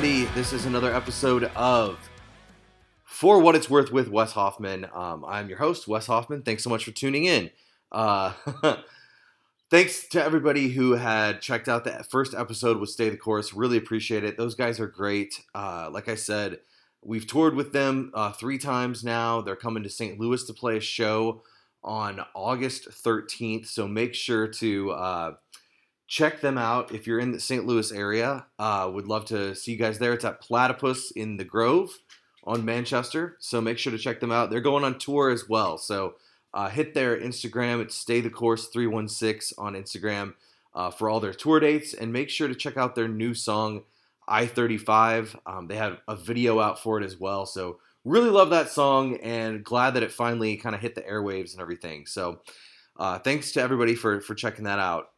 everybody. This is another episode of For What It's Worth with Wes Hoffman. Um, I'm your host, Wes Hoffman. Thanks so much for tuning in. Uh, thanks to everybody who had checked out the first episode with Stay the Course. Really appreciate it. Those guys are great. Uh, like I said, we've toured with them uh, three times now. They're coming to St. Louis to play a show on August 13th. So make sure to uh, check them out if you're in the St. Louis area. Uh, would love to see you guys there. It's at Platypus in the Grove on Manchester. So make sure to check them out. They're going on tour as well. So uh, hit their Instagram. It's Stay the Course 316 on Instagram uh, for all their tour dates. And make sure to check out their new song, I 35. Um, they have a video out for it as well. So really love that song and glad that it finally kind of hit the airwaves and everything. So uh, thanks to everybody for, for checking that out.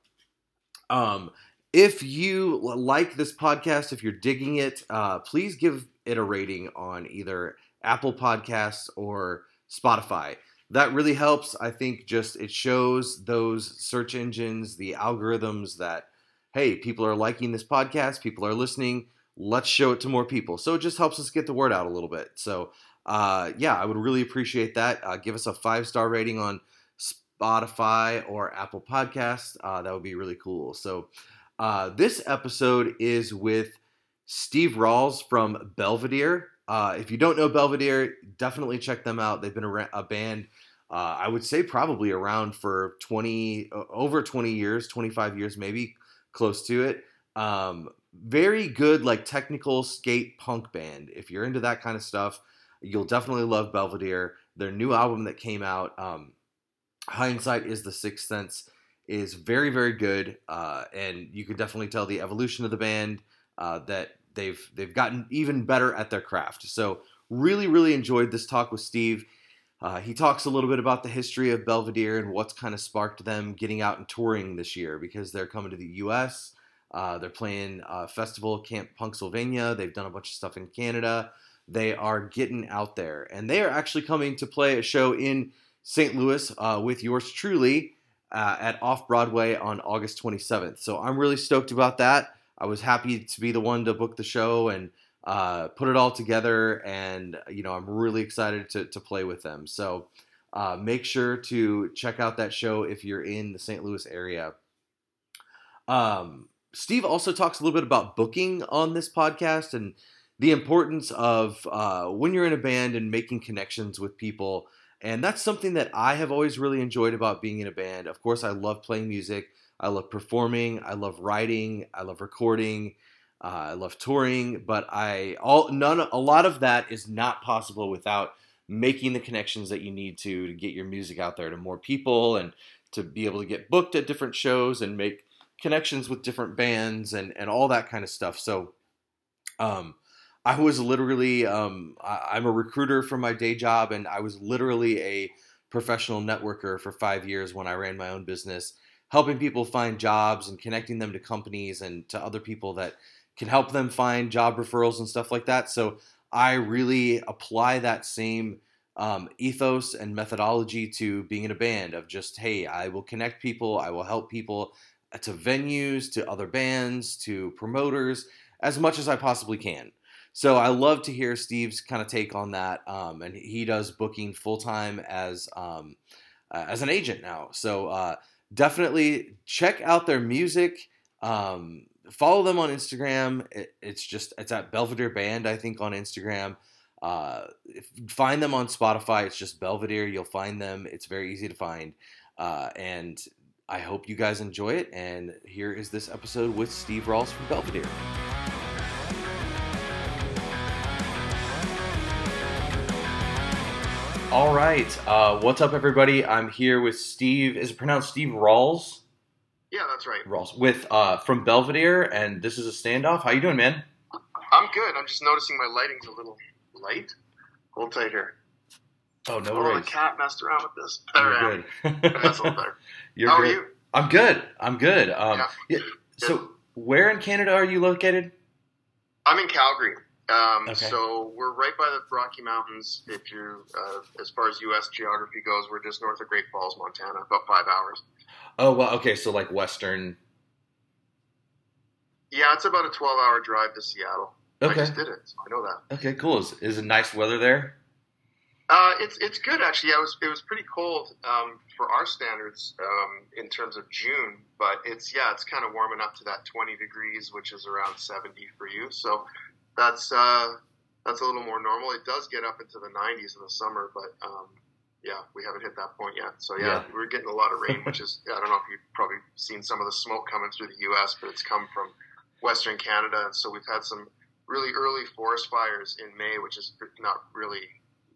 Um, if you like this podcast, if you're digging it, uh, please give it a rating on either Apple Podcasts or Spotify. That really helps. I think just it shows those search engines, the algorithms that, hey, people are liking this podcast, people are listening. Let's show it to more people. So it just helps us get the word out a little bit. So, uh, yeah, I would really appreciate that. Uh, give us a five star rating on Spotify or Apple Podcasts. Uh, that would be really cool. So, uh, this episode is with Steve Rawles from Belvedere. Uh, if you don't know Belvedere, definitely check them out. They've been a, a band, uh, I would say probably around for 20, over 20 years, 25 years, maybe close to it. Um, very good, like technical skate punk band. If you're into that kind of stuff, you'll definitely love Belvedere. Their new album that came out, um, hindsight is the sixth sense is very very good uh, and you can definitely tell the evolution of the band uh, that they've they've gotten even better at their craft. So really really enjoyed this talk with steve. Uh, he talks a little bit about the history of belvedere and what's kind of sparked them getting out and touring this year because they're coming to the us uh, they're playing uh, festival camp punksylvania they've done a bunch of stuff in canada. They are getting out there and they are actually coming to play a show in St. Louis uh, with yours truly uh, at Off Broadway on August 27th. So I'm really stoked about that. I was happy to be the one to book the show and uh, put it all together, and you know I'm really excited to, to play with them. So uh, make sure to check out that show if you're in the St. Louis area. Um, Steve also talks a little bit about booking on this podcast and the importance of uh, when you're in a band and making connections with people and that's something that I have always really enjoyed about being in a band. Of course, I love playing music. I love performing. I love writing. I love recording. Uh, I love touring. But I all none a lot of that is not possible without making the connections that you need to to get your music out there to more people and to be able to get booked at different shows and make connections with different bands and and all that kind of stuff. So, um, I was literally, um, I, am a recruiter for my day job, and I was literally a professional networker for five years when I ran my own business, helping people find jobs and connecting them to companies and to other people that can help them find job referrals and stuff like that. So I really apply that same um, ethos and methodology to being in a band of just, hey, I will connect people, I will help people to venues, to other bands, to promoters, as much as I possibly can. So I love to hear Steve's kind of take on that, um, and he does booking full time as um, uh, as an agent now. So uh, definitely check out their music. Um, follow them on Instagram. It, it's just it's at Belvedere Band, I think, on Instagram. Uh, find them on Spotify. It's just Belvedere. You'll find them. It's very easy to find. Uh, and I hope you guys enjoy it. And here is this episode with Steve Rawles from Belvedere. All right. Uh, what's up, everybody? I'm here with Steve. Is it pronounced Steve Rawles? Yeah, that's right. Rawles with uh, from Belvedere, and this is a standoff. How you doing, man? I'm good. I'm just noticing my lighting's a little light. Hold tight here. Oh no oh, worries. the cat messed around with this. You're good. That's a better. You're How good. are you? I'm good. I'm good. Um, Yeah. yeah, So, where in Canada are you located? I'm in Calgary. Um, Okay. So we're right by the Rocky Mountains. If you, uh, as far as U.S. geography goes, we're just north of Great Falls, Montana, about five hours. Oh well, okay. So like Western. Yeah, it's about a 12-hour drive to Seattle. Okay. I just did it. So I know that. Okay, cool. Is, is it nice weather there? Uh, it's it's good actually. It was it was pretty cold um, for our standards um, in terms of June, but it's yeah, it's kind of warming up to that 20 degrees, which is around 70 for you. So that's uh, that's a little more normal. It does get up into the 90s in the summer, but um, yeah, we haven't hit that point yet. So yeah, Yeah. we're getting a lot of rain, which is I don't know if you've probably seen some of the smoke coming through the U.S., but it's come from Western Canada, and so we've had some really early forest fires in May, which is not really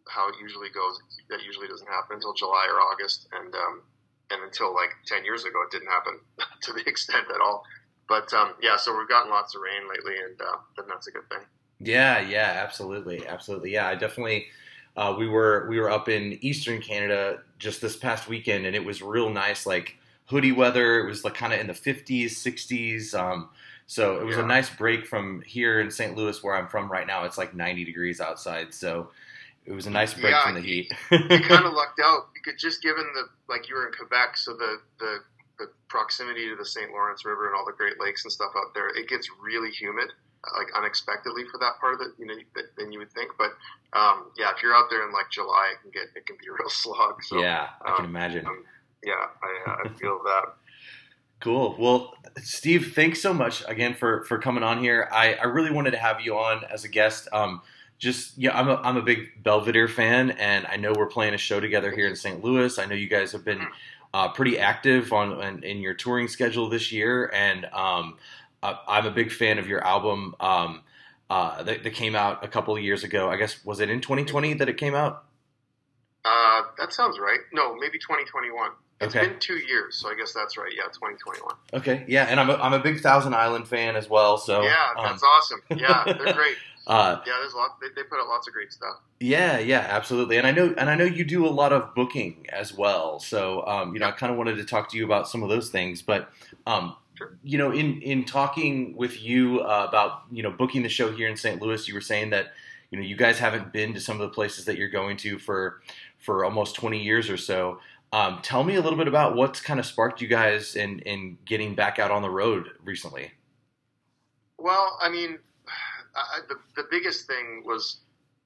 how it usually goes. That usually doesn't happen until July or August, and um, and until like ten years ago, it didn't happen to the extent at all. But um, yeah, so we've gotten lots of rain lately, and uh, then that's a good thing. Yeah, yeah, absolutely, absolutely. Yeah, I definitely. Uh, we were we were up in Eastern Canada just this past weekend, and it was real nice, like hoodie weather. It was like kind of in the fifties, sixties. Um, so it was a nice break from here in St. Louis, where I'm from right now. It's like ninety degrees outside, so it was a nice break Yeah, from the heat. you kind of lucked out because just given the like you were in Quebec, so the the the proximity to the St. Lawrence River and all the Great Lakes and stuff out there, it gets really humid, uh, like unexpectedly for that part of it, you know, than you would think. But um, yeah, if you're out there in like July, it can get it can be a real slog. So yeah, I can um, imagine. um, yeah, I, uh, I feel that. Cool. Well, Steve, thanks so much again for for coming on here. I, I really wanted to have you on as a guest. Um, just yeah, I'm a I'm a big Belvedere fan, and I know we're playing a show together here in St. Louis. I know you guys have been uh, pretty active on in, in your touring schedule this year, and um, I, I'm a big fan of your album. Um, uh, that, that came out a couple of years ago. I guess was it in 2020 that it came out? Uh, that sounds right. No, maybe 2021. It's Okay. been two years, so I guess that's right. Yeah, 2021. Okay, yeah, and I'm a, I'm a big Thousand Island fan as well. So yeah, um, that's awesome. Yeah, they're great. Uh, Yeah, there's a lot. They, they put out lots of great stuff. Yeah, yeah, absolutely. And I know, and I know you do a lot of booking as well. So, um, you know, I kind of wanted to talk to you about some of those things. But, um, Sure. you know, in in talking with you uh, about you know booking the show here in St. Louis, you were saying that you know you guys haven't been to some of the places that you're going to for for almost 20 years or so. Um, tell me a little bit about what's kind of sparked you guys in in getting back out on the road recently. Well, I mean, I, the the biggest thing was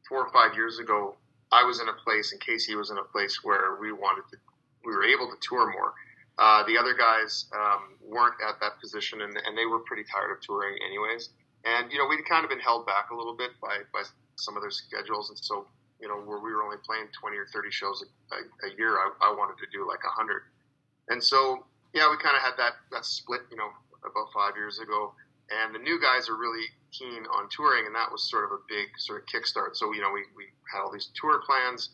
four or five years ago. I was in a place, and Casey was in a place where we wanted to, we were able to tour more. Uh, the other guys um, weren't at that position, and, and they were pretty tired of touring, anyways. And you know, we'd kind of been held back a little bit by by some of their schedules, and so you know, where we were only playing twenty or thirty shows a, a, a year, I, I wanted to do like a hundred. And so, yeah, we kind of had that that split, you know, about five years ago and the new guys are really keen on touring, and that was sort of a big sort of kickstart. So you know, we, we had all these tour plans,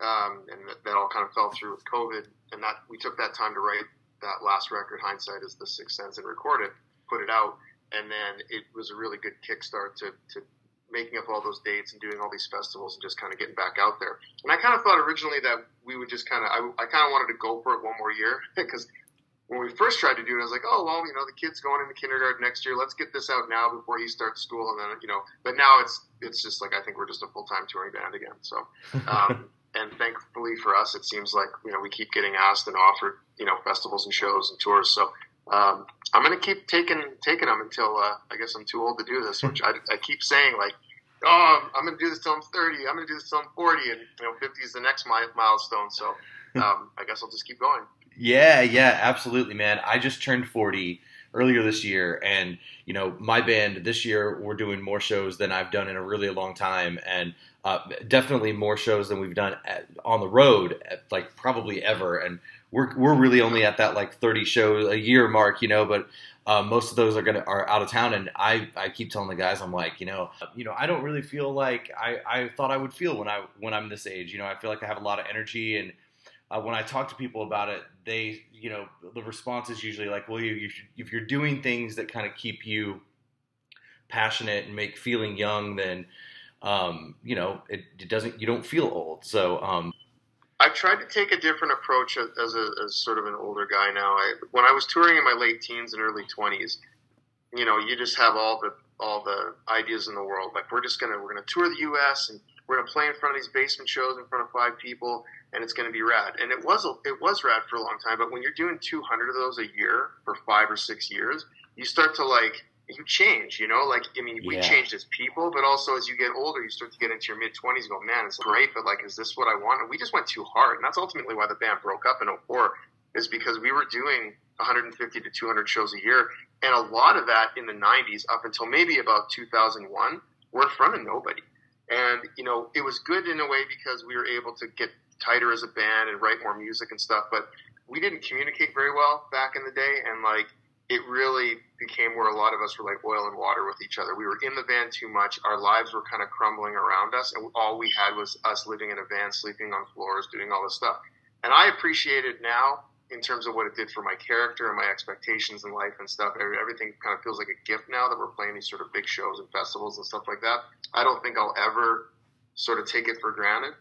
um, and that, that all kind of fell through with COVID, and that we took that time to write that last record, "Hindsight Is the Sixth Sense," and record it, put it out, and then it was a really good kickstart to to making up all those dates and doing all these festivals and just kind of getting back out there. And I kind of thought originally that we would just kind of, I, I kind of wanted to go for it one more year because when we first tried to do it, I was like, oh, well, you know, the kid's going into kindergarten next year. Let's get this out now before he starts school. And then, you know, but now it's, it's just like, I think we're just a full time touring band again. So, um, and thankfully for us, it seems like, you know, we keep getting asked and offered, you know, festivals and shows and tours. So, um, I'm going to keep taking, taking them until, uh, I guess I'm too old to do this, which I, I keep saying like, oh, I'm, going to do this till I'm 30. I'm going to do this till I'm 40. And, you know, 50 is the next mi- milestone. So, um, I guess I'll just keep going. Yeah, yeah, absolutely, man. I just turned 40 earlier this year, and you know, my band this year we're doing more shows than I've done in a really long time, and uh, definitely more shows than we've done at, on the road, at, like probably ever. And we're we're really only at that like 30 shows a year mark, you know, but. Uh, most of those are gonna are out of town, and I, I keep telling the guys I'm like you know you know I don't really feel like I, I thought I would feel when I when I'm this age. You know I feel like I have a lot of energy and uh, when I talk to people about it, they, you know, the response is usually like, well, you, you should, if you're doing things that kind of keep you passionate and make feeling young, then, um, you know, it, it doesn't, you don't feel old. So, um, I've tried to take a different approach as, a, as sort of an older guy now. I, when I was touring in my late teens and early twenties, you know, you just have all the all the ideas in the world. Like we're just gonna we're gonna tour the U.S. and we're gonna play in front of these basement shows in front of five people, and it's gonna be rad. And it was it was rad for a long time. But when you're doing 200 of those a year for five or six years, you start to like you change, you know, like, I mean, we Yeah. changed as people, but also as you get older, you start to get into your mid 20s, go, man, it's great, but like, is this what I want? And we just went too hard. And that's ultimately why the band broke up in 04, is because we were doing 150 to 200 shows a year. And a lot of that in the 90s up until maybe about 2001 were in front of nobody. And, you know, it was good in a way because we were able to get tighter as a band and write more music and stuff, but we didn't communicate very well back in the day. And like, it really became where a lot of us were like oil and water with each other. We were in the van too much. Our lives were kind of crumbling around us, and all we had was us living in a van, sleeping on floors, doing all this stuff. And I appreciate it now in terms of what it did for my character and my expectations in life and stuff. Everything kind of feels like a gift now that we're playing these sort of big shows and festivals and stuff like that. I don't think I'll ever sort of take it for granted,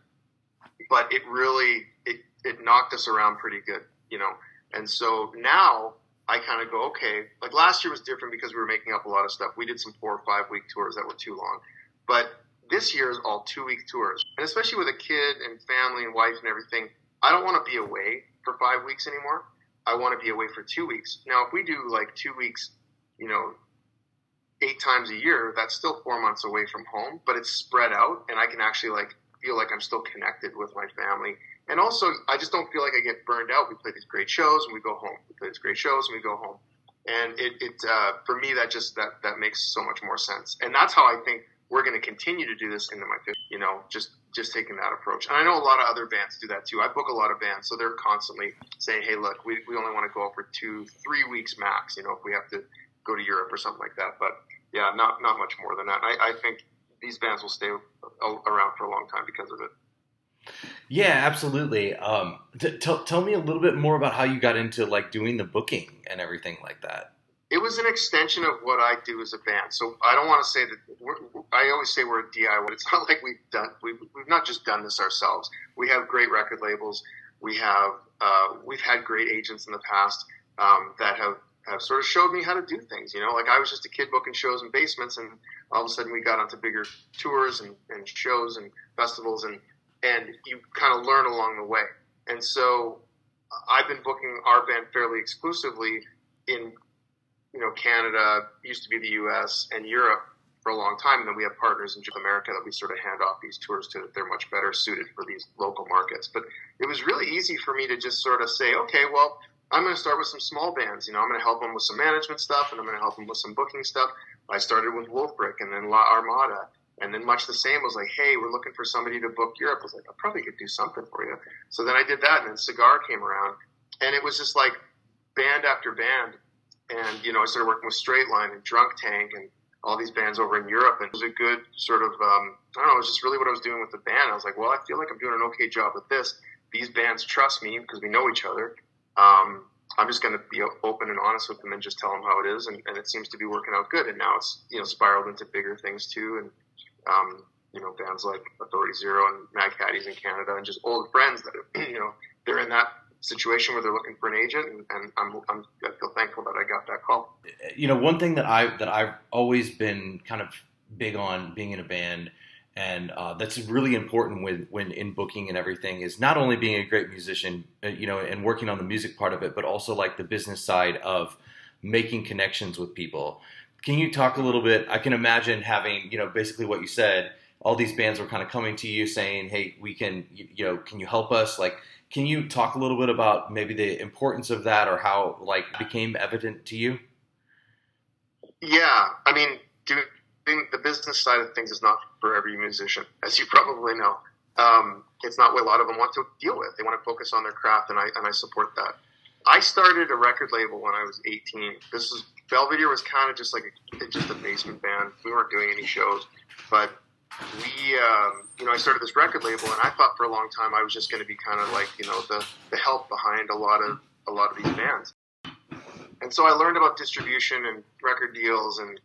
but it really it it knocked us around pretty good, you know. And so now I kind of go, okay, like last year was different because we were making up a lot of stuff. We did some four or five week tours that were too long, but this year is all two week tours, and especially with a kid and family and wife and everything, I don't want to be away for five weeks anymore. I want to be away for two weeks. Now, if we do like two weeks, you know, eight times a year, that's still four months away from home, but it's spread out, and I can actually like feel like I'm still connected with my family. And also, I just don't feel like I get burned out. We play these great shows and we go home. We play these great shows and we go home. And it, it uh, for me, that just that that makes so much more sense. And that's how I think we're going to continue to do this into my 50s. You know, just just taking that approach. And I know a lot of other bands do that too. I book a lot of bands, so they're constantly saying, "Hey, look, we, we only want to go out for two, three weeks max. You know, if we have to go to Europe or something like that." But yeah, not not much more than that. I, I think these bands will stay around for a long time because of it. Yeah, absolutely. Um, t- tell tell me a little bit more about how you got into like doing the booking and everything like that. It was an extension of what I do as a band. So I don't want to say that I always say we're a DIY. It's not like we've done we've, we've not just done this ourselves. We have great record labels. We have uh, we've had great agents in the past um, that have have sort of showed me how to do things. You know, like I was just a kid booking shows in basements, and all of a sudden we got onto bigger tours and, and shows and festivals, and and you kind of learn along the way. And so I've been booking our band fairly exclusively in you know Canada, used to be the U.S. and Europe for a long time, and then we have partners in America that we sort of hand off these tours to. They're much better suited for these local markets. But it was really easy for me to just sort of say, okay, well, I'm going to start with some small bands. You know, I'm going to help them with some management stuff, and I'm going to help them with some booking stuff. I started with Wolfbrick and then La Armada, and then much the same was like, hey, we're looking for somebody to book Europe. I was like, I probably could do something for you. So then I did that, and then Cigar came around, and it was just like band after band. And you know, I started working with Straight Line and Drunk Tank and all these bands over in Europe, and it was a good sort of um, I don't know, it was just really what I was doing with the band. I was like, well, I feel like I'm doing an okay job with this. These bands trust me because we know each other. Um, I'm just going to be open and honest with them and just tell them how it is, and, and it seems to be working out good. And now it's you know spiraled into bigger things too, and um, you know bands like Authority Zero and Mad Caddies in Canada, and just old friends that have, you know they're in that situation where they're looking for an agent, and, and I'm, I'm I feel thankful that I got that call. You know, one thing that I that I've always been kind of big on being in a band, and uh, that's really important when when in booking and everything is not only being a great musician, uh, you know, and working on the music part of it, but also like the business side of making connections with people. Can you talk a little bit? I can imagine having, you know, basically what you said. All these bands were kind of coming to you saying, "Hey, we can, you, you know, can you help us?" Like, can you talk a little bit about maybe the importance of that or how like became evident to you? Yeah, I mean, doing the business side of things is not for every musician, as you probably know. Um, it's not what a lot of them want to deal with. They want to focus on their craft, and I and I support that. I started a record label when I was 18. This was Belvedere was kind of just like a, just a basement band. We weren't doing any shows, but we, um, you know, I started this record label, and I thought for a long time I was just going to be kind of like, you know, the the help behind a lot of a lot of these bands. And so I learned about distribution and record deals and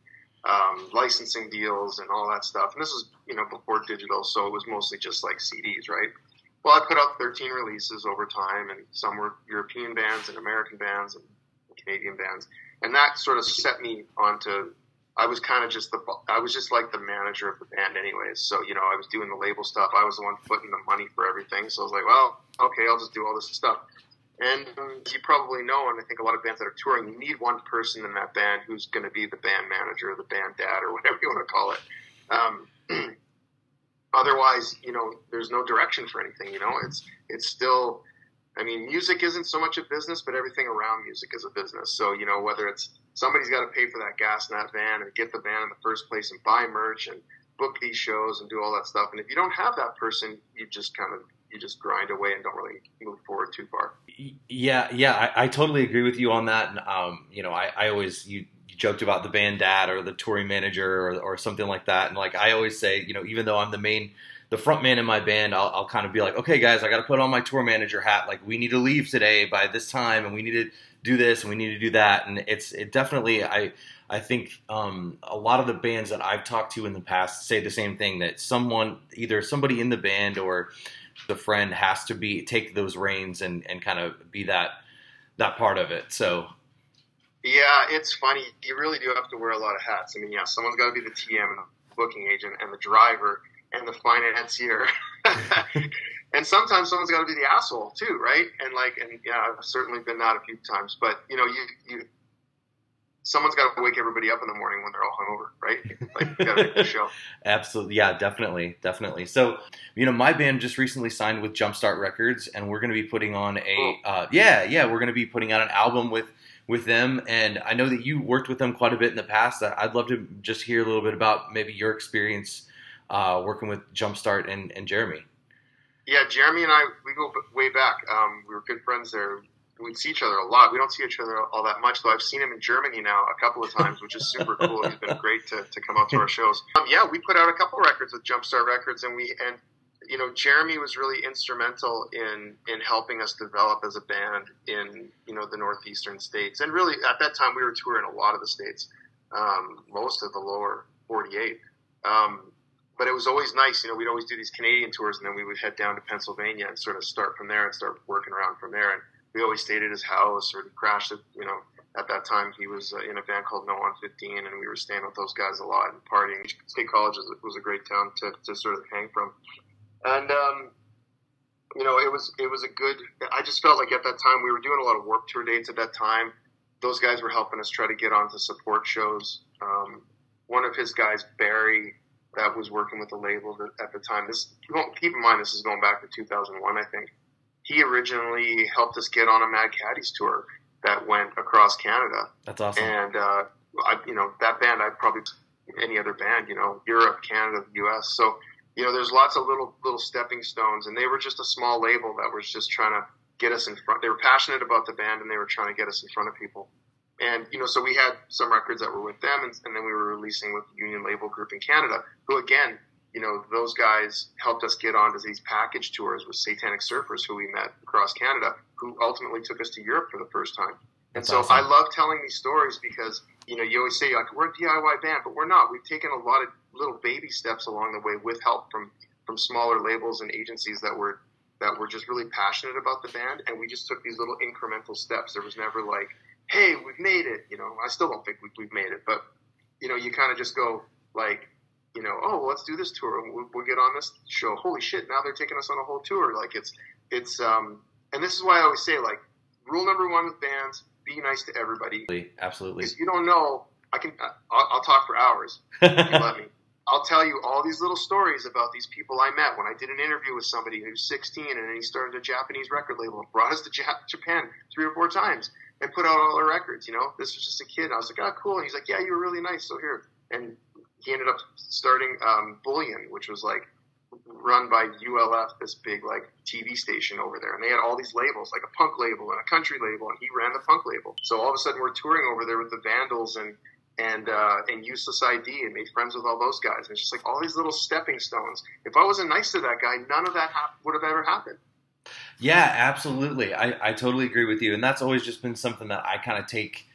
um, licensing deals and all that stuff. And this was, you know, before digital, so it was mostly just like CDs, right? Well, I put out 13 releases over time, and some were European bands and American bands and Canadian bands, and that sort of set me onto. I was kind of just the I was just like the manager of the band, anyways. So you know, I was doing the label stuff. I was the one putting the money for everything. So I was like, well, okay, I'll just do all this stuff. And as you probably know, and I think a lot of bands that are touring, you need one person in that band who's going to be the band manager, or the band dad, or whatever you want to call it. Um, otherwise, you know, there's no direction for anything. You know, it's it's still. I mean, music isn't so much a business, but everything around music is a business. So you know, whether it's somebody's got to pay for that gas in that van, and get the van in the first place, and buy merch, and book these shows, and do all that stuff. And if you don't have that person, you just kind of you just grind away and don't really move forward too far. Yeah, yeah, I, I totally agree with you on that. And um, you know, I, I always you joked about the band dad or the touring manager or, or something like that. And like I always say, you know, even though I'm the main the front man in my band, I'll, I'll kind of be like, okay, guys, I got to put on my tour manager hat. Like, we need to leave today by this time, and we need to do this, and we need to do that. And it's it definitely, I I think um, a lot of the bands that I've talked to in the past say the same thing that someone, either somebody in the band or the friend, has to be take those reins and and kind of be that that part of it. So. Yeah, it's funny. You really do have to wear a lot of hats. I mean, yeah, someone's got to be the TM and the booking agent and the driver and the financier. and sometimes someone's got to be the asshole too, right? And like, and yeah, I've certainly been that a few times. But you know, you you someone's got to wake everybody up in the morning when they're all hungover, right? Like, you got to make the show. Absolutely, yeah, definitely, definitely. So, you know, my band just recently signed with Jumpstart Records, and we're going to be putting on a, uh, yeah, yeah, we're going to be putting out an album with with them. And I know that you worked with them quite a bit in the past. I'd love to just hear a little bit about maybe your experience uh, working with Jumpstart and, and Jeremy. Yeah, Jeremy and I, we go way back. Um, we were good friends there. We'd see each other a lot. We don't see each other all that much, though. I've seen him in Germany now a couple of times, which is super cool. He's been great to, to come out to our shows. Um, yeah, we put out a couple records with Jumpstart Records, and we and you know Jeremy was really instrumental in in helping us develop as a band in you know the northeastern states, and really at that time we were touring a lot of the states, um, most of the lower 48. Um, but it was always nice. You know, we'd always do these Canadian tours, and then we would head down to Pennsylvania and sort of start from there and start working around from there. And we always stayed at his house or crashed at, you know, at that time he was uh, in a band called No on 15, and we were staying with those guys a lot and partying. State College was, a great town to, to sort of hang from. And, um, you know, it was it was a good. I just felt like at that time we were doing a lot of Warped Tour dates at that time. Those guys were helping us try to get onto support shows. Um, one of his guys, Barry, that was working with the label at the time. This keep in mind this is going back to 2001, I think. He originally helped us get on a Mad Caddies tour that went across Canada. That's awesome. And uh, I, you know that band, I probably any other band, you know, Europe, Canada, the U.S. So you know, there's lots of little little stepping stones, and they were just a small label that was just trying to get us in front. They were passionate about the band, and they were trying to get us in front of people. And, you know, so we had some records that were with them, and, and then we were releasing with Union Label Group in Canada, who, again, you know, those guys helped us get onto these package tours with Satanic Surfers, who we met across Canada, who ultimately took us to Europe for the first time. And That's so awesome. I love telling these stories because, you know, you always say, like, we're a DIY band, but we're not. We've taken a lot of little baby steps along the way with help from, from smaller labels and agencies that were that were just really passionate about the band, and we just took these little incremental steps. There was never like, hey, we've made it. You know, I still don't think we've, made it, but you know, you kind of just go like, you know, oh, well, let's do this tour. We'll, we'll, get on this show. Holy shit! Now they're taking us on a whole tour. Like it's it's um, and this is why I always say like, rule number one with bands: be nice to everybody. Absolutely. You don't know. I can. I'll, I'll talk for hours. let me. I'll tell you all these little stories about these people I met when I did an interview with somebody who's 16 and he started a Japanese record label and brought us to Japan three or four times and put out all our records. You know, this was just a kid. I was like, oh, cool. And he's like, yeah, you were really nice. So here. And he ended up starting um, Bullion, which was like run by ULF, this big like TV station over there. And they had all these labels, like a punk label and a country label. And he ran the punk label. So all of a sudden we're touring over there with the Vandals and and uh, and useless ID and made friends with all those guys. And it's just like all these little stepping stones. If I wasn't nice to that guy, none of that ha- would have ever happened. Yeah, absolutely. I, I totally agree with you, and that's always just been something that I kind of take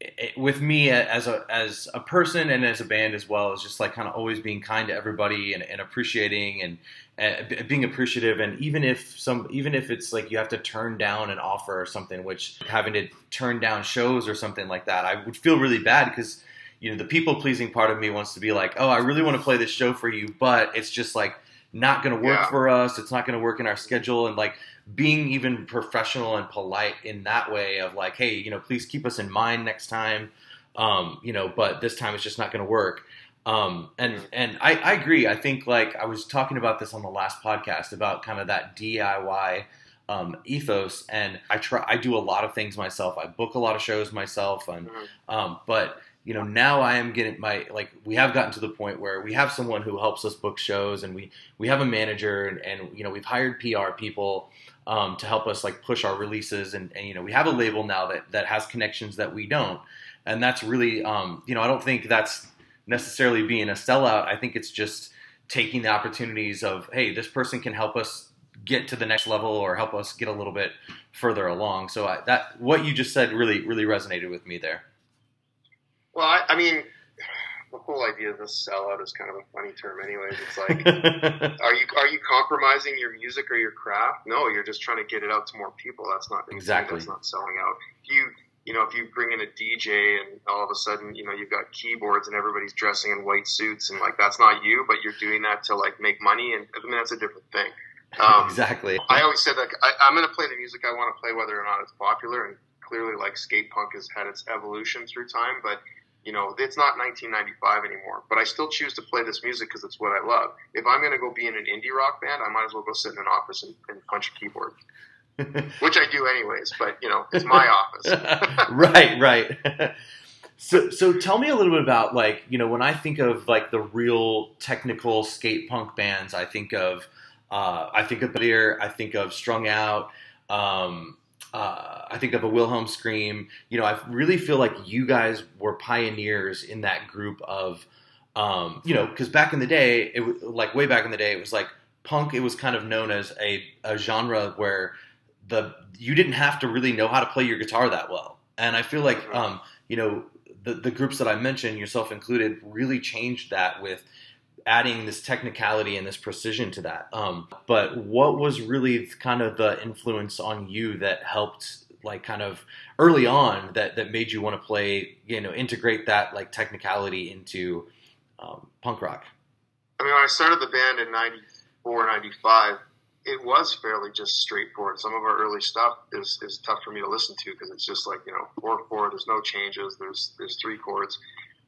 eh, eh, with me eh, as a as a person and as a band as well is just like kind of always being kind to everybody and, and appreciating and, and, being appreciative and even if some even if it's like you have to turn down an offer or something which having to turn down shows or something like that I would feel really bad because you know the people pleasing part of me wants to be like oh I really want to play this show for you but it's just like not going to work Yeah. for us. It's not going to work in our schedule. And like being even professional and polite in that way of like, hey, you know, please keep us in mind next time. Um, you know, but this time it's just not going to work. Um, and and I, I agree. I think like I was talking about this on the last podcast about kind of that DIY um, ethos, and I try. I do a lot of things myself. I book a lot of shows myself, and Mhm. um, but you know now I am getting my like we have gotten to the point where we have someone who helps us book shows, and we we have a manager, and, and you know we've hired PR people. Um, to help us like push our releases. And, and you know we have a label now that that has connections that we don't. And that's really um, you know i don't think that's necessarily being a sellout. I think it's just taking the opportunities of hey this person can help us get to the next level or help us get a little bit further along. So I, that what you just said really really resonated with me there. Well, I, I mean, the whole idea of this sellout is kind of a funny term, anyways. It's like, are you are you compromising your music or your craft? No, you're just trying to get it out to more people. That's not Exactly. That's not selling out. If you you know if you bring in a DJ and all of a sudden you know you've got keyboards and everybody's dressing in white suits and like that's not you, but you're doing that to like make money and I mean that's a different thing. Um, exactly I always said that I, I'm going to play the music I want to play, whether or not it's popular. And clearly, like skate punk has had its evolution through time, but you know, it's not 1995 anymore. But I still choose to play this music because it's what I love. If I'm going to go be in an indie rock band, I might as well go sit in an office and, and punch a keyboard, which I do anyways. But you know, it's my office. right, right. so, so tell me a little bit about like you know when I think of like the real technical skate punk bands, I think of uh, I think of Beer, I think of Strung Out, um, uh, I think of a Wilhelm Scream. You know, I really feel like you guys were pioneers in that group of, um, you know, because back in the day, it was like way back in the day, it was like punk. It was kind of known as a, a genre where the you didn't have to really know how to play your guitar that well. And I feel like, um, you know, the the groups that I mentioned, yourself included, really changed that with adding this technicality and this precision to that. Um, but what was really kind of the influence on you that helped, like, kind of early on that that made you want to play, you know, integrate that like technicality into um, punk rock? I mean, when I started the band in 94, 95, it was fairly just straightforward. Some of our early stuff is, is tough for me to listen to because it's just like, you know, 4 4, there's no changes, there's, there's three chords.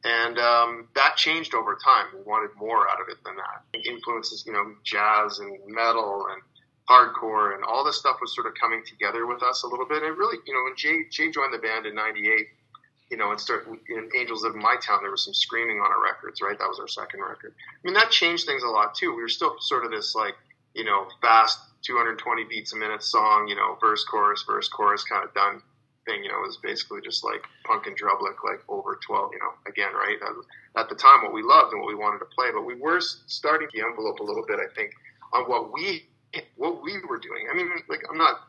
And um, that changed over time. We wanted more out of it than that. Influences, you know, jazz and metal and hardcore and all this stuff was sort of coming together with us a little bit. And really, you know, when Jay, Jay joined the band in 98, you know, and start in Angels of My Town, there was some screaming on our records, right? That was our second record. I mean, that changed things a lot too. We were still sort of this like, you know, fast 220 beats a minute song, you know, verse, chorus, verse, chorus kind of done thing. You know, was basically just like Punk in Drublic, like over 12, you know, again, right? At the time, what we loved and what we wanted to play, but we were starting the envelope a little bit, I think, on what we, what we were doing. I mean, like, I'm not,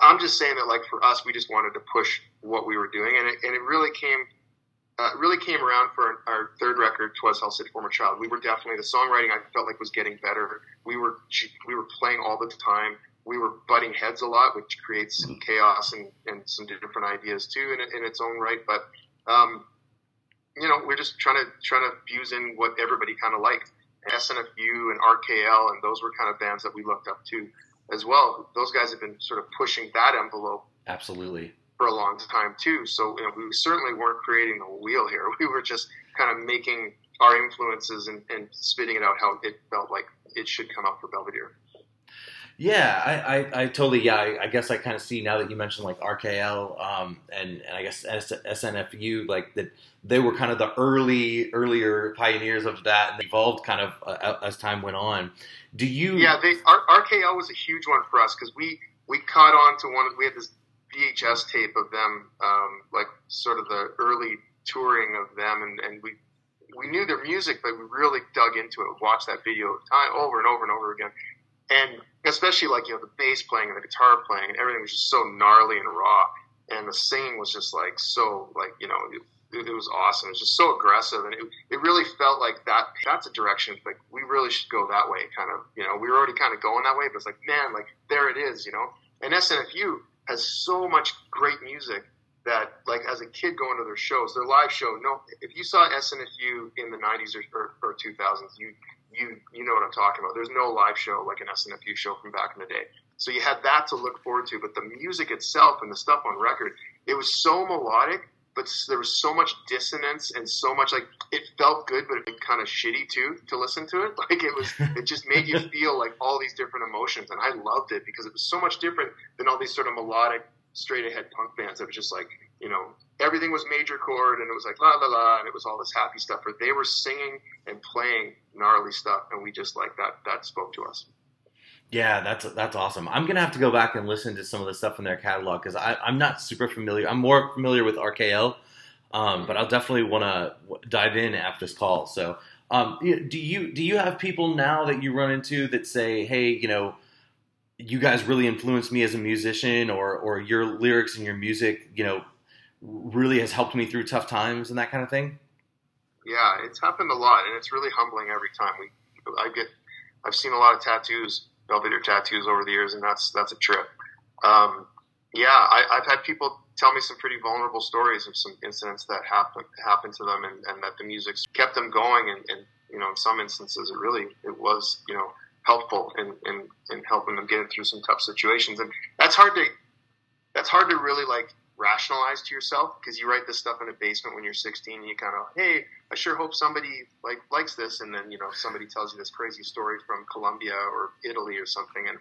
I'm just saying that, like, for us, we just wanted to push what we were doing, and it, and it really came, uh, really came around for our third record, "Twas Hell City Former Child." We were definitely the songwriting. I felt like was getting better. We were we were playing all the time. We were butting heads a lot, which creates some chaos and, and some different ideas too in, in its own right. But um, you know, we're just trying to trying to fuse in what everybody kind of liked. SNFU and RKL, and those were kind of bands that we looked up to as well. Those guys have been sort of pushing that envelope Absolutely. for a long time too. So you know, we certainly weren't creating the wheel here. We were just kind of making our influences and, and spitting it out how it felt like it should come out for Belvedere. Yeah, I, I, I totally, yeah, I, I guess I kind of see now that you mentioned like RKL um, and, and I guess S, SNFU, like that they were kind of the early, earlier pioneers of that and they evolved kind of uh, as time went on. Do you? Yeah, they, R, RKL was a huge one for us because we, we caught on to one, we had this VHS tape of them, um, like sort of the early touring of them and, and we, we knew their music, but we really dug into it, watched that video time over and over and over again. And especially like, you know, the bass playing and the guitar playing and everything was just so gnarly and raw. And the singing was just like, so like, you know, it, it was awesome. It was just so aggressive. And it, it really felt like that, that's a direction. Like we really should go that way kind of, you know, we were already kind of going that way, but it's like, man, like there it is, you know, and SNFU has so much great music that like as a kid going to their shows, their live show, no, if you saw SNFU in the nineties or, or, or 2000s, you, you you know what I'm talking about. There's no live show like an SNFU show from back in the day. So you had that to look forward to, but the music itself and the stuff on record, it was so melodic, but there was so much dissonance and so much like it felt good, but it kind of shitty too to listen to it. Like it was, it just made you feel like all these different emotions, and I loved it because it was so much different than all these sort of melodic, straight ahead punk bands that was just like you know everything was major chord and it was like la la la and it was all this happy stuff. But they were singing and playing gnarly stuff, and we just like that. That spoke to us. Yeah, that's that's awesome. I'm gonna have to go back and listen to some of the stuff in their catalog because I'm not super familiar. I'm more familiar with RKL, um, but I'll definitely want to dive in after this call. So, um, do you do you have people now that you run into that say, hey, you know, you guys really influenced me as a musician, or or your lyrics and your music, you know, really has helped me through tough times and that kind of thing? Yeah, it's happened a lot, and it's really humbling every time we. I get, I've seen a lot of tattoos Belvedere tattoos over the years, and that's that's a trip. Um, yeah, I, have had people tell me some pretty vulnerable stories of some incidents that happened happened to them, and, and that the music kept them going. And, and, you know, in some instances, it really it was you know helpful in, in, in helping them get through some tough situations. And that's hard to that's hard to really like rationalize to yourself because you write this stuff in a basement when you're 16 and you kind of hey i sure hope somebody like likes this and then you know somebody tells you this crazy story from colombia or italy or something and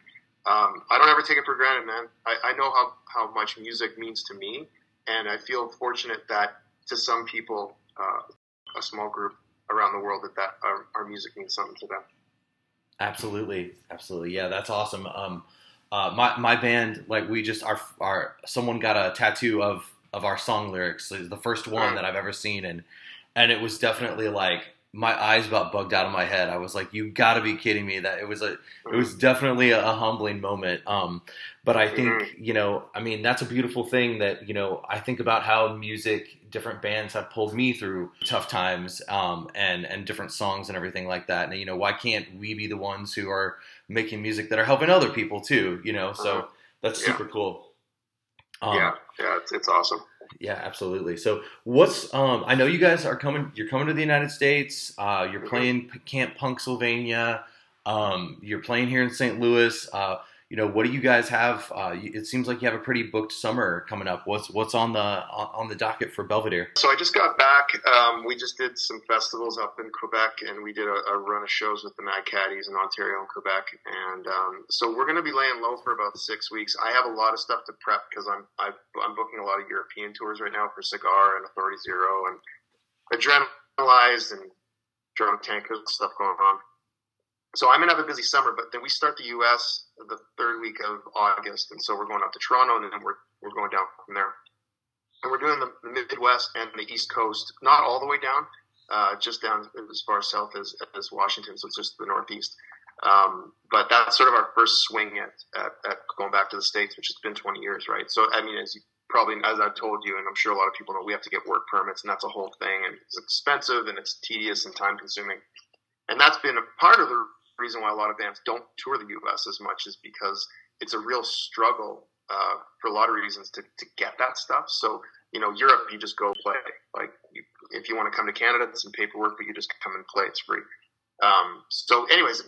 um, i don't ever take it for granted man. I, I know how, how much music means to me and i feel fortunate that to some people uh, a small group around the world that, that our, our music means something to them. Absolutely. Absolutely. Yeah that's awesome. Um, uh, my my band like we just our our someone got a tattoo of of our song lyrics. It's the first one that I've ever seen, and and it was definitely like my eyes about bugged out of my head. I was like, "You got to be kidding me!" That it was a it was definitely a, a humbling moment. Um, but I think mm-hmm. you know, I mean, that's a beautiful thing that you know. I think about how music, different bands have pulled me through tough times, um, and and different songs and everything like that. And you know, why can't we be the ones who are making music that are helping other people too? You know, so uh-huh. that's yeah. super cool. Um, yeah, yeah, it's, it's awesome. Yeah, absolutely. So, what's um? I know you guys are coming. You're coming to the United States. Uh, you're mm-hmm. playing Camp Punksylvania. Um, you're playing here in St. Louis. Uh, you know, what do you guys have? Uh, it seems like you have a pretty booked summer coming up. What's what's on the on the docket for Belvedere? So I just got back. Um, we just did some festivals up in Quebec, and we did a, a, run of shows with the Mad Caddies in Ontario and Quebec. And um, so we're going to be laying low for about six weeks. I have a lot of stuff to prep because I'm i am booking a lot of European tours right now for Cigar and Authority Zero and Adrenalized and Drunk Tank stuff going on. So I'm gonna have a busy summer, but then we start the U.S. the third week of August, and so we're going up to Toronto, and then we're we're going down from there. And we're doing the, the Midwest and the East Coast, not all the way down, uh, just down as far south as, as Washington, so it's just the Northeast. Um, but that's sort of our first swing at, at, at, going back to the States, which has been 20 years, right? So, I mean, as you probably, as I've told you, and I'm sure a lot of people know, we have to get work permits, and that's a whole thing, and it's expensive, and it's tedious and time consuming. And that's been a part of the reason why a lot of bands don't tour the U.S. as much is because it's a real struggle uh, for a lot of reasons to, to get that stuff. So, you know, Europe, you just go play. Like, you, if you want to come to Canada, it's some paperwork, but you just come and play. It's free. Um, so, anyways,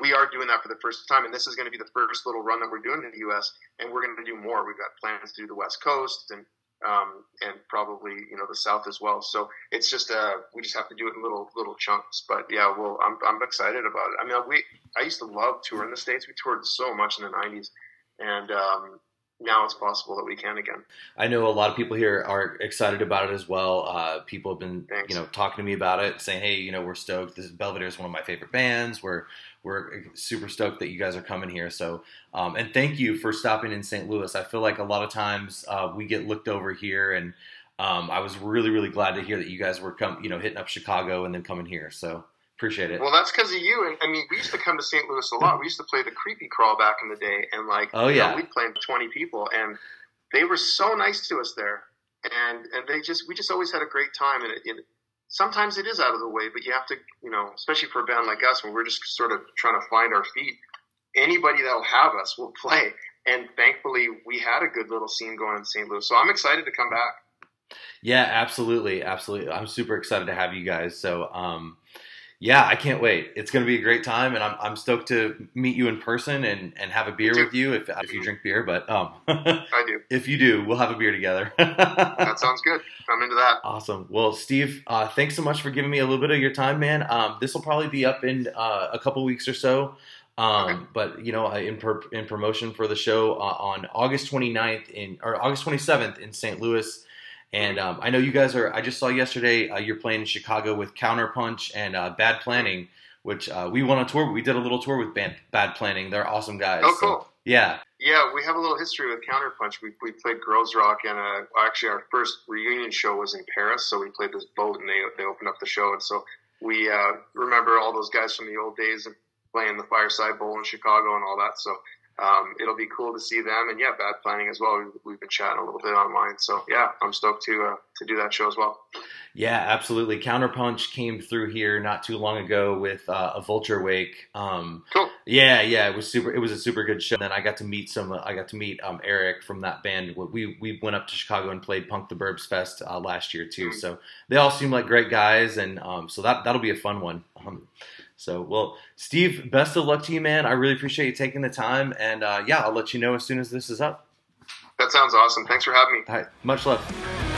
we are doing that for the first time, and this is going to be the first little run that we're doing in the U.S. And we're going to do more. We've got plans to do the West Coast and um, and probably you know the South as well. So it's just uh, we just have to do it in little little chunks. But yeah, well, I'm I'm excited about it. I mean, we I used to love touring the states. We toured so much in the '90s, and um, now it's possible that we can again. I know a lot of people here are excited about it as well. Uh, people have been, Thanks. you know, talking to me about it, saying, "Hey, you know, we're stoked. This Belvedere is one of my favorite bands. We're we're super stoked that you guys are coming here." So, um, and thank you for stopping in St. Louis. I feel like a lot of times uh, we get looked over here, and um, I was really really glad to hear that you guys were come, you know, hitting up Chicago and then coming here. So. Appreciate it. Well, that's because of you. And I mean, we used to come to St. Louis a lot. We used to play the creepy crawl back in the day, and like, oh yeah, know, we played twenty people, and they were so nice to us there, and and they just we just always had a great time. And it, it, sometimes it is out of the way, but you have to, you know, especially for a band like us, when we're just sort of trying to find our feet. Anybody that'll have us will play, and thankfully, we had a good little scene going in St. Louis. So I'm excited to come back. Yeah, absolutely, absolutely. I'm super excited to have you guys. So, um, Yeah, I can't wait. It's going to be a great time, and I'm, I'm stoked to meet you in person and, and have a beer with you if, if you drink beer. But um, I do. If you do, we'll have a beer together. that sounds good. I'm into that. Awesome. Well, Steve, uh, thanks so much for giving me a little bit of your time, man. Um, this will probably be up in uh, a couple weeks or so. Um, okay. But you know, in per, in promotion for the show uh, on August 29th in or August 27th in St. Louis. And um, I know you guys are. I just saw yesterday uh, you're playing in Chicago with Counterpunch and uh, Bad Planning, which uh, we went on tour. We did a little tour with Bad, Bad Planning. They're awesome guys. Oh, cool. So, yeah. Yeah, we have a little history with Counterpunch. We, we played Groezrock, and uh, actually our first reunion show was in Paris. So we played this boat, and they they opened up the show, and so we uh, remember all those guys from the old days of playing the Fireside Bowl in Chicago and all that. So um, it'll be cool to see them. And yeah, bad planning as well. We've, we've been chatting a little bit online, so yeah, I'm stoked to uh, to do that show as well. Yeah, absolutely. Counterpunch came through here not too long ago with uh, a Vulture Wake. Um, cool. Yeah, yeah, it was super. It was a super good show. And then I got to meet some. I got to meet um, Eric from that band. We we went up to Chicago and played Punk the Burbs Fest uh, last year too. Mm-hmm. So they all seem like great guys, and um, so that that'll be a fun one. So, well, Steve, best of luck to you, man. I really appreciate you taking the time. And uh, yeah, I'll let you know as soon as this is up. That sounds awesome. Thanks for having me. All right. Much love.